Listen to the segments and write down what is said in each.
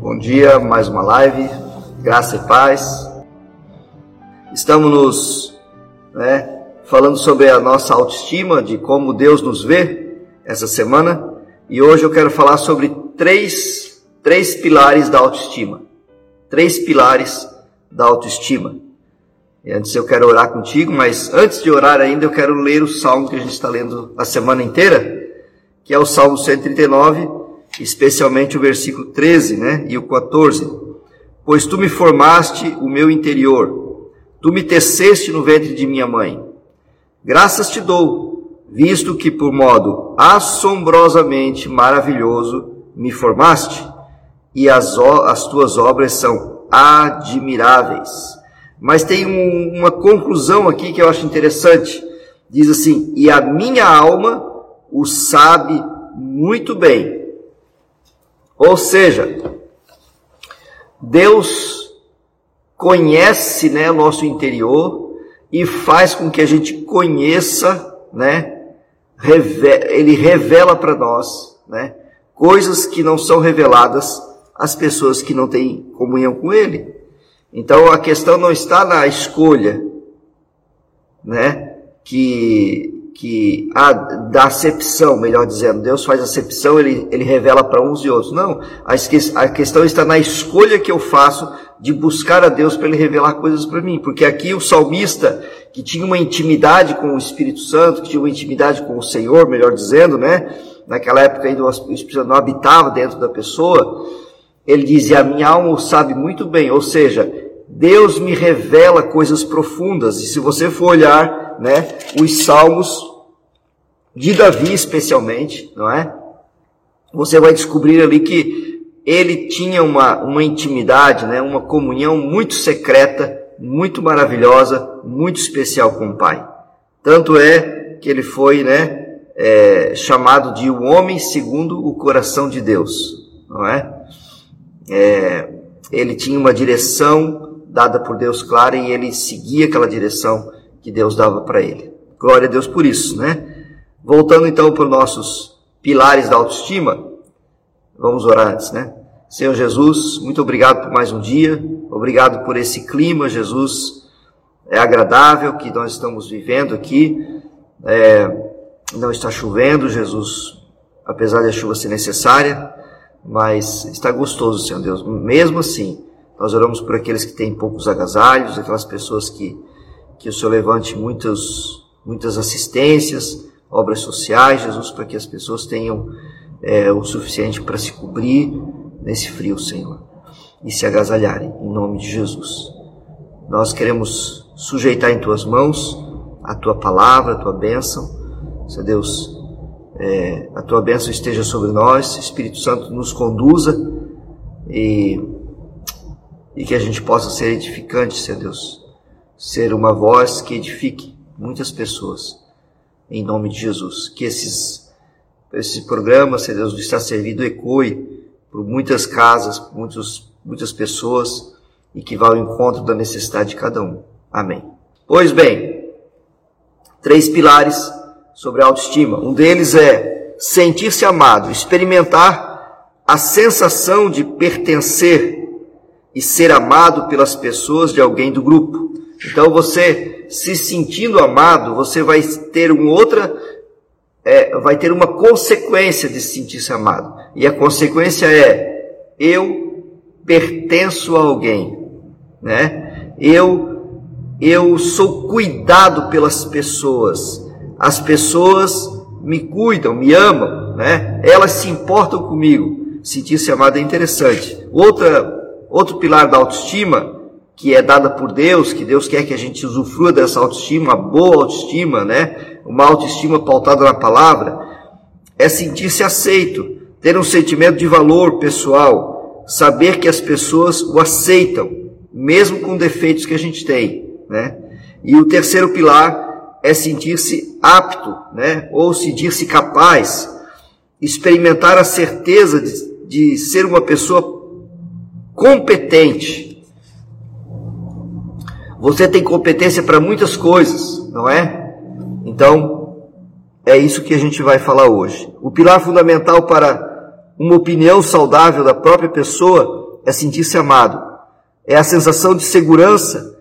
Bom dia, mais uma live, graça e paz. Estamos nos né, falando sobre a nossa autoestima, de como Deus nos vê essa semana, e hoje eu quero falar sobre três, três pilares da autoestima. Três pilares da autoestima. E antes eu quero orar contigo, mas antes de orar ainda eu quero ler o salmo que a gente está lendo a semana inteira, que é o Salmo 139, especialmente o versículo 13 né, e o 14. Pois tu me formaste o meu interior, tu me teceste no ventre de minha mãe. Graças te dou, visto que por modo assombrosamente maravilhoso me formaste, e as, as tuas obras são admiráveis. Mas tem um, uma conclusão aqui que eu acho interessante. Diz assim: E a minha alma o sabe muito bem. Ou seja, Deus conhece né, nosso interior e faz com que a gente conheça, né? Ele revela para nós, né? Coisas que não são reveladas às pessoas que não têm comunhão com Ele. Então a questão não está na escolha, né? Que, que a, da acepção, melhor dizendo, Deus faz acepção, ele, ele revela para uns e outros. Não, a, a questão está na escolha que eu faço de buscar a Deus para Ele revelar coisas para mim. Porque aqui o salmista, que tinha uma intimidade com o Espírito Santo, que tinha uma intimidade com o Senhor, melhor dizendo, né? Naquela época ainda o Espírito Santo não habitava dentro da pessoa ele diz: e a minha alma o sabe muito bem, ou seja, Deus me revela coisas profundas. E se você for olhar, né, os salmos de Davi especialmente, não é? Você vai descobrir ali que ele tinha uma, uma intimidade, né, uma comunhão muito secreta, muito maravilhosa, muito especial com o Pai. Tanto é que ele foi, né, é, chamado de o homem segundo o coração de Deus, não é? é, ele tinha uma direção dada por Deus clara e ele seguia aquela direção que Deus dava para ele. Glória a Deus por isso, né? Voltando então para os nossos pilares da autoestima, vamos orar antes, né? Senhor Jesus, muito obrigado por mais um dia, obrigado por esse clima, Jesus. É agradável que nós estamos vivendo aqui. É, não está chovendo, Jesus, apesar da chuva ser necessária mas está gostoso, Senhor Deus. Mesmo assim, nós oramos por aqueles que têm poucos agasalhos, aquelas pessoas que, que o Senhor levante muitas, muitas assistências, obras sociais, Jesus, para que as pessoas tenham é, o suficiente para se cobrir nesse frio, Senhor, e se agasalharem, em nome de Jesus. Nós queremos sujeitar em tuas mãos a tua palavra, a tua bênção, Senhor Deus, é, a tua bênção esteja sobre nós, Espírito Santo nos conduza e, e que a gente possa ser edificante, Senhor Deus, ser uma voz que edifique muitas pessoas, em nome de Jesus. Que esses, esse programa, Senhor Deus, está servido ecoe por muitas casas, por muitos, muitas pessoas e que vá ao encontro da necessidade de cada um. Amém. Pois bem, três pilares sobre a autoestima. Um deles é sentir-se amado, experimentar a sensação de pertencer e ser amado pelas pessoas de alguém do grupo. Então você se sentindo amado, você vai ter uma outra, é, vai ter uma consequência de sentir-se amado. E a consequência é eu pertenço a alguém, né? Eu eu sou cuidado pelas pessoas as pessoas me cuidam, me amam, né? Elas se importam comigo. Sentir-se amado é interessante. Outra, outro pilar da autoestima, que é dada por Deus, que Deus quer que a gente usufrua dessa autoestima, boa autoestima, né? Uma autoestima pautada na palavra, é sentir-se aceito, ter um sentimento de valor pessoal, saber que as pessoas o aceitam, mesmo com defeitos que a gente tem, né? E o terceiro pilar é sentir-se apto, né? ou sentir-se capaz, experimentar a certeza de, de ser uma pessoa competente. Você tem competência para muitas coisas, não é? Então, é isso que a gente vai falar hoje. O pilar fundamental para uma opinião saudável da própria pessoa é sentir-se amado. É a sensação de segurança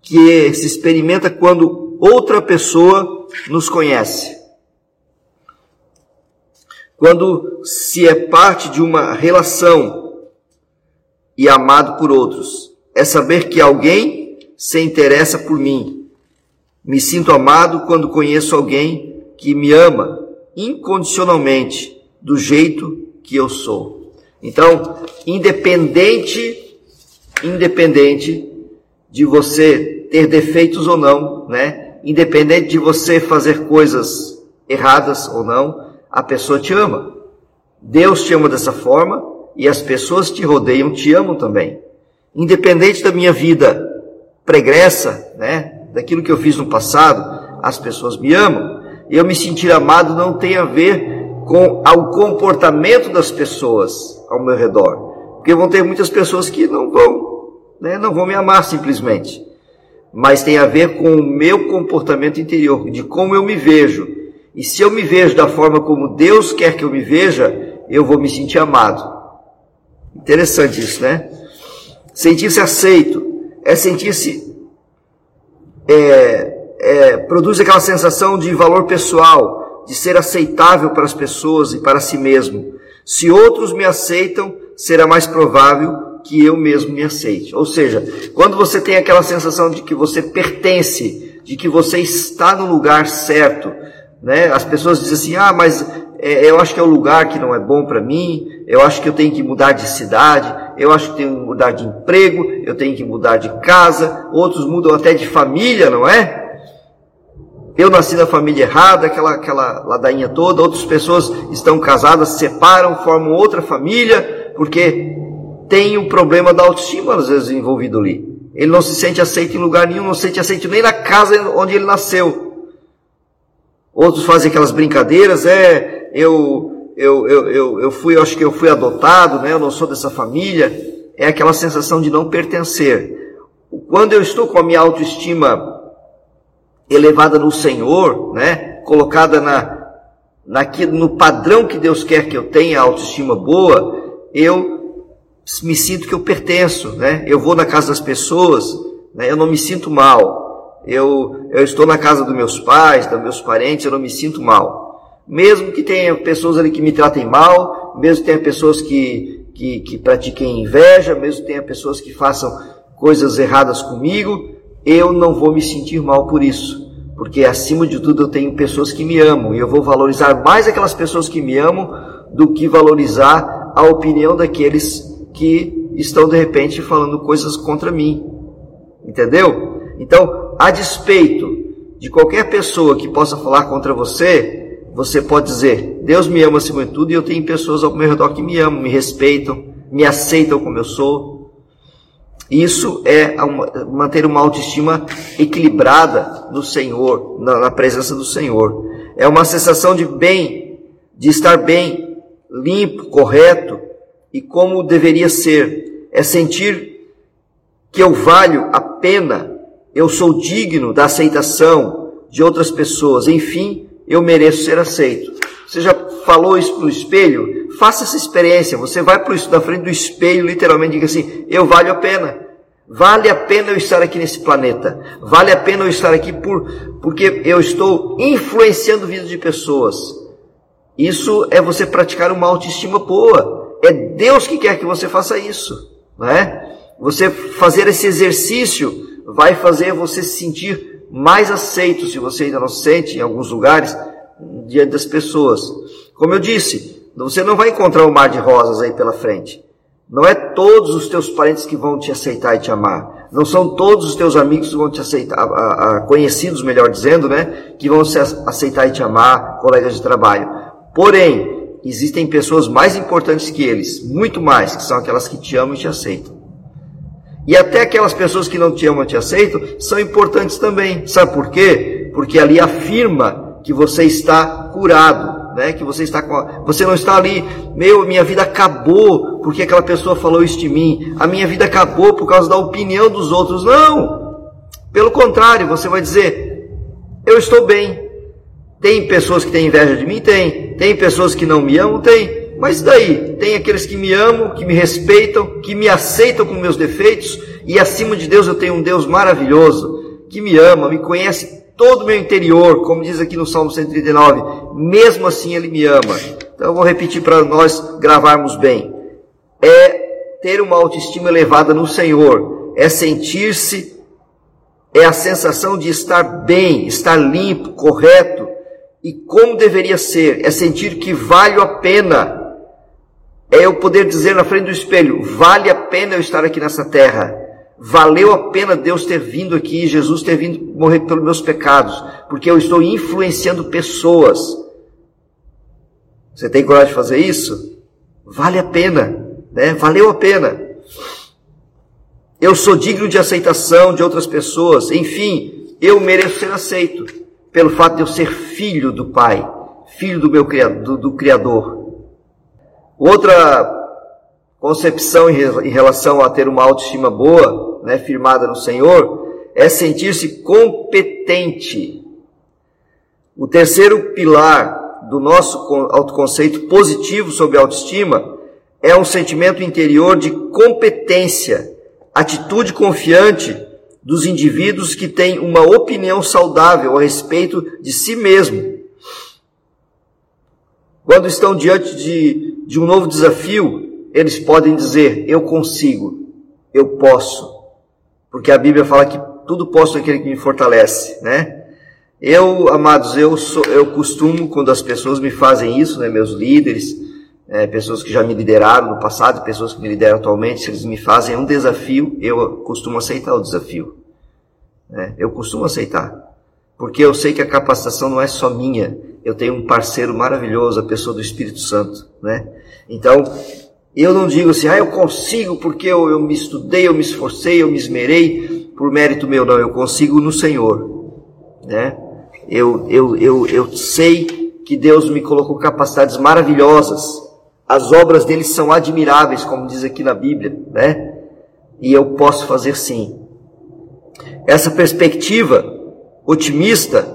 que se experimenta quando outra pessoa nos conhece. Quando se é parte de uma relação e amado por outros, é saber que alguém se interessa por mim. Me sinto amado quando conheço alguém que me ama incondicionalmente, do jeito que eu sou. Então, independente, independente de você ter defeitos ou não, né? Independente de você fazer coisas erradas ou não, a pessoa te ama. Deus te ama dessa forma e as pessoas que te rodeiam te amam também. Independente da minha vida pregressa, né, daquilo que eu fiz no passado, as pessoas me amam. Eu me sentir amado não tem a ver com o comportamento das pessoas ao meu redor. Porque vão ter muitas pessoas que não vão, né, não vão me amar simplesmente. Mas tem a ver com o meu comportamento interior, de como eu me vejo e se eu me vejo da forma como Deus quer que eu me veja, eu vou me sentir amado. Interessante isso, né? Sentir-se aceito é sentir-se. É, é, produz aquela sensação de valor pessoal, de ser aceitável para as pessoas e para si mesmo. Se outros me aceitam, será mais provável que eu mesmo me aceite. Ou seja, quando você tem aquela sensação de que você pertence, de que você está no lugar certo, né? As pessoas dizem assim, ah, mas é, eu acho que é o lugar que não é bom para mim, eu acho que eu tenho que mudar de cidade, eu acho que tenho que mudar de emprego, eu tenho que mudar de casa, outros mudam até de família, não é? Eu nasci na família errada, aquela, aquela ladainha toda, outras pessoas estão casadas, se separam, formam outra família, porque tem o um problema da autoestima às vezes envolvido ali. Ele não se sente aceito em lugar nenhum, não se sente aceito nem na casa onde ele nasceu. Outros fazem aquelas brincadeiras, é, eu, eu, eu, eu, eu fui, eu acho que eu fui adotado, né? Eu não sou dessa família. É aquela sensação de não pertencer. Quando eu estou com a minha autoestima elevada no Senhor, né? Colocada na, naquilo, no padrão que Deus quer que eu tenha, autoestima boa, eu me sinto que eu pertenço, né? Eu vou na casa das pessoas, né? Eu não me sinto mal eu, eu estou na casa dos meus pais, dos meus parentes, eu não me sinto mal. Mesmo que tenha pessoas ali que me tratem mal, mesmo que tenha pessoas que, que, que pratiquem inveja, mesmo que tenha pessoas que façam coisas erradas comigo, eu não vou me sentir mal por isso. Porque acima de tudo eu tenho pessoas que me amam e eu vou valorizar mais aquelas pessoas que me amam do que valorizar a opinião daqueles que estão de repente falando coisas contra mim. Entendeu? Então, a despeito de qualquer pessoa que possa falar contra você, você pode dizer: Deus me ama acima de tudo e eu tenho pessoas ao meu redor que me amam, me respeitam, me aceitam como eu sou. Isso é manter uma autoestima equilibrada no Senhor, na, presença do Senhor. É uma sensação de bem, de estar bem, limpo, correto e como deveria ser. É sentir que eu valho a pena eu sou digno da aceitação de outras pessoas, enfim, eu mereço ser aceito. Você já falou isso no espelho? Faça essa experiência. Você vai para da frente do espelho, literalmente, diga assim: eu valho a pena. Vale a pena eu estar aqui nesse planeta. Vale a pena eu estar aqui por, porque eu estou influenciando vidas de pessoas. Isso é você praticar uma autoestima boa. É Deus que quer que você faça isso, não é? Você fazer esse exercício vai fazer você se sentir mais aceito, se você ainda não se sente em alguns lugares, diante das pessoas. Como eu disse, você não vai encontrar um mar de rosas aí pela frente. Não é todos os teus parentes que vão te aceitar e te amar. Não são todos os teus amigos que vão te aceitar, a, a, conhecidos, melhor dizendo, né? Que vão se aceitar e te amar, colegas de trabalho. Porém, existem pessoas mais importantes que eles, muito mais, que são aquelas que te amam e te aceitam. E até aquelas pessoas que não te amam, te aceitam, são importantes também. Sabe por quê? Porque ali afirma que você está curado, né? Que você está com, você não está ali, meu, minha vida acabou porque aquela pessoa falou isso de mim. A minha vida acabou por causa da opinião dos outros. Não. Pelo contrário, você vai dizer: eu estou bem. Tem pessoas que têm inveja de mim? Tem. Tem pessoas que não me amam? Tem. Mas daí? Tem aqueles que me amam, que me respeitam, que me aceitam com meus defeitos, e acima de Deus eu tenho um Deus maravilhoso, que me ama, me conhece todo o meu interior, como diz aqui no Salmo 139, mesmo assim Ele me ama. Então eu vou repetir para nós gravarmos bem. É ter uma autoestima elevada no Senhor, é sentir-se, é a sensação de estar bem, estar limpo, correto e como deveria ser, é sentir que vale a pena. É eu poder dizer na frente do espelho: vale a pena eu estar aqui nessa terra. Valeu a pena Deus ter vindo aqui, Jesus ter vindo morrer pelos meus pecados, porque eu estou influenciando pessoas. Você tem coragem de fazer isso? Vale a pena, né? Valeu a pena. Eu sou digno de aceitação de outras pessoas, enfim, eu mereço ser aceito pelo fato de eu ser filho do Pai, filho do meu do, do Criador. Outra concepção em relação a ter uma autoestima boa, né, firmada no Senhor, é sentir-se competente. O terceiro pilar do nosso autoconceito positivo sobre autoestima é um sentimento interior de competência, atitude confiante dos indivíduos que têm uma opinião saudável a respeito de si mesmo. Quando estão diante de, de um novo desafio, eles podem dizer: Eu consigo, eu posso. Porque a Bíblia fala que tudo posso naquele que me fortalece, né? Eu, amados, eu, sou, eu costumo, quando as pessoas me fazem isso, né, meus líderes, é, pessoas que já me lideraram no passado, pessoas que me lideram atualmente, se eles me fazem um desafio, eu costumo aceitar o desafio. Né? Eu costumo aceitar. Porque eu sei que a capacitação não é só minha, eu tenho um parceiro maravilhoso, a pessoa do Espírito Santo, né? Então, eu não digo assim, ah, eu consigo porque eu, eu me estudei, eu me esforcei, eu me esmerei por mérito meu. Não, eu consigo no Senhor. Né? Eu, eu, eu, eu sei que Deus me colocou capacidades maravilhosas. As obras dele são admiráveis, como diz aqui na Bíblia, né? E eu posso fazer sim. Essa perspectiva otimista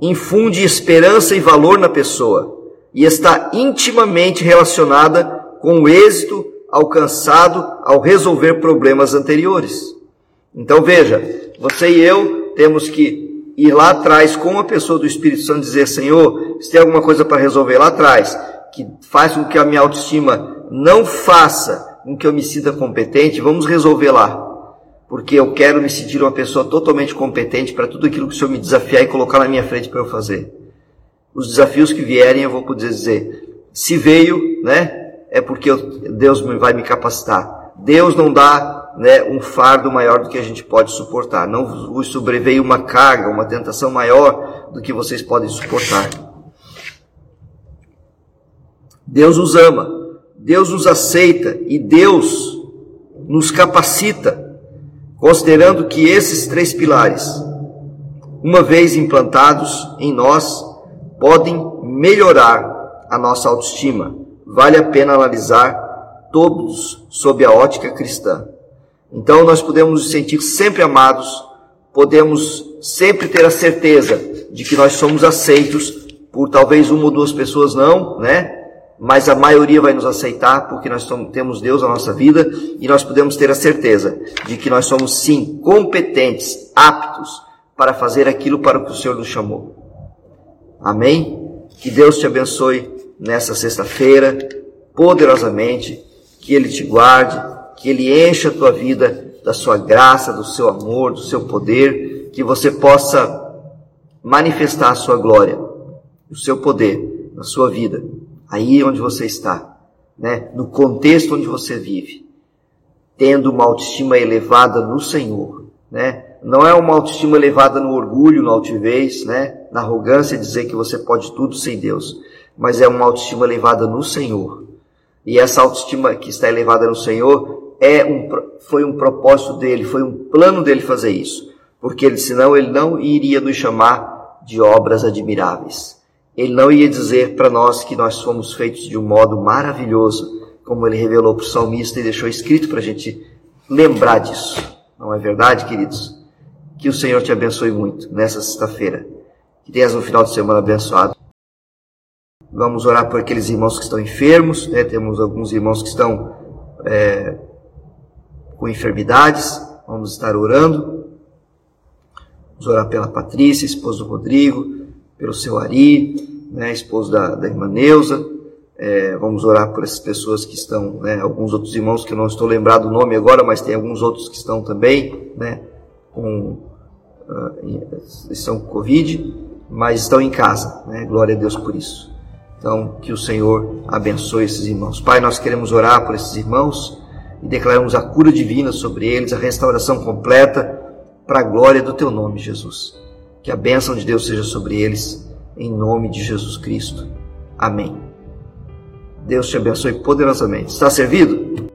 infunde esperança e valor na pessoa e está intimamente relacionada com o êxito alcançado ao resolver problemas anteriores. Então veja, você e eu temos que ir lá atrás com a pessoa do Espírito Santo dizer, Senhor, se tem alguma coisa para resolver lá atrás, que faz com que a minha autoestima não faça com que eu me sinta competente, vamos resolver lá. Porque eu quero me sentir uma pessoa totalmente competente para tudo aquilo que o Senhor me desafiar e colocar na minha frente para eu fazer. Os desafios que vierem, eu vou poder dizer, se veio, né, é porque Deus vai me capacitar. Deus não dá né, um fardo maior do que a gente pode suportar. Não vos sobreveio uma carga, uma tentação maior do que vocês podem suportar. Deus nos ama, Deus nos aceita e Deus nos capacita, considerando que esses três pilares, uma vez implantados em nós, podem melhorar a nossa autoestima vale a pena analisar todos sob a ótica cristã. Então nós podemos nos sentir sempre amados, podemos sempre ter a certeza de que nós somos aceitos por talvez uma ou duas pessoas não, né? Mas a maioria vai nos aceitar porque nós temos Deus na nossa vida e nós podemos ter a certeza de que nós somos sim competentes, aptos para fazer aquilo para o que o Senhor nos chamou. Amém? Que Deus te abençoe nessa sexta-feira, poderosamente, que Ele te guarde, que Ele encha a tua vida da sua graça, do seu amor, do seu poder, que você possa manifestar a sua glória, o seu poder na sua vida, aí onde você está, né? no contexto onde você vive, tendo uma autoestima elevada no Senhor, né? Não é uma autoestima elevada no orgulho, na altivez, né? Na arrogância, dizer que você pode tudo sem Deus mas é uma autoestima elevada no Senhor. E essa autoestima que está elevada no Senhor é um, foi um propósito dele, foi um plano dele fazer isso. Porque ele, senão ele não iria nos chamar de obras admiráveis. Ele não ia dizer para nós que nós fomos feitos de um modo maravilhoso, como ele revelou para o salmista e deixou escrito para a gente lembrar disso. Não é verdade, queridos? Que o Senhor te abençoe muito nessa sexta-feira Que tenhas um final de semana abençoado. Vamos orar por aqueles irmãos que estão enfermos, né? Temos alguns irmãos que estão é, com enfermidades. Vamos estar orando. Vamos orar pela Patrícia, esposa do Rodrigo, pelo seu Ari, né, esposo da, da irmã Neuza. É, vamos orar por essas pessoas que estão, né, alguns outros irmãos que eu não estou lembrado o nome agora, mas tem alguns outros que estão também, né, com, uh, estão com Covid, mas estão em casa, né, glória a Deus por isso. Então, que o Senhor abençoe esses irmãos. Pai, nós queremos orar por esses irmãos e declaramos a cura divina sobre eles, a restauração completa, para a glória do teu nome, Jesus. Que a bênção de Deus seja sobre eles, em nome de Jesus Cristo. Amém. Deus te abençoe poderosamente. Está servido?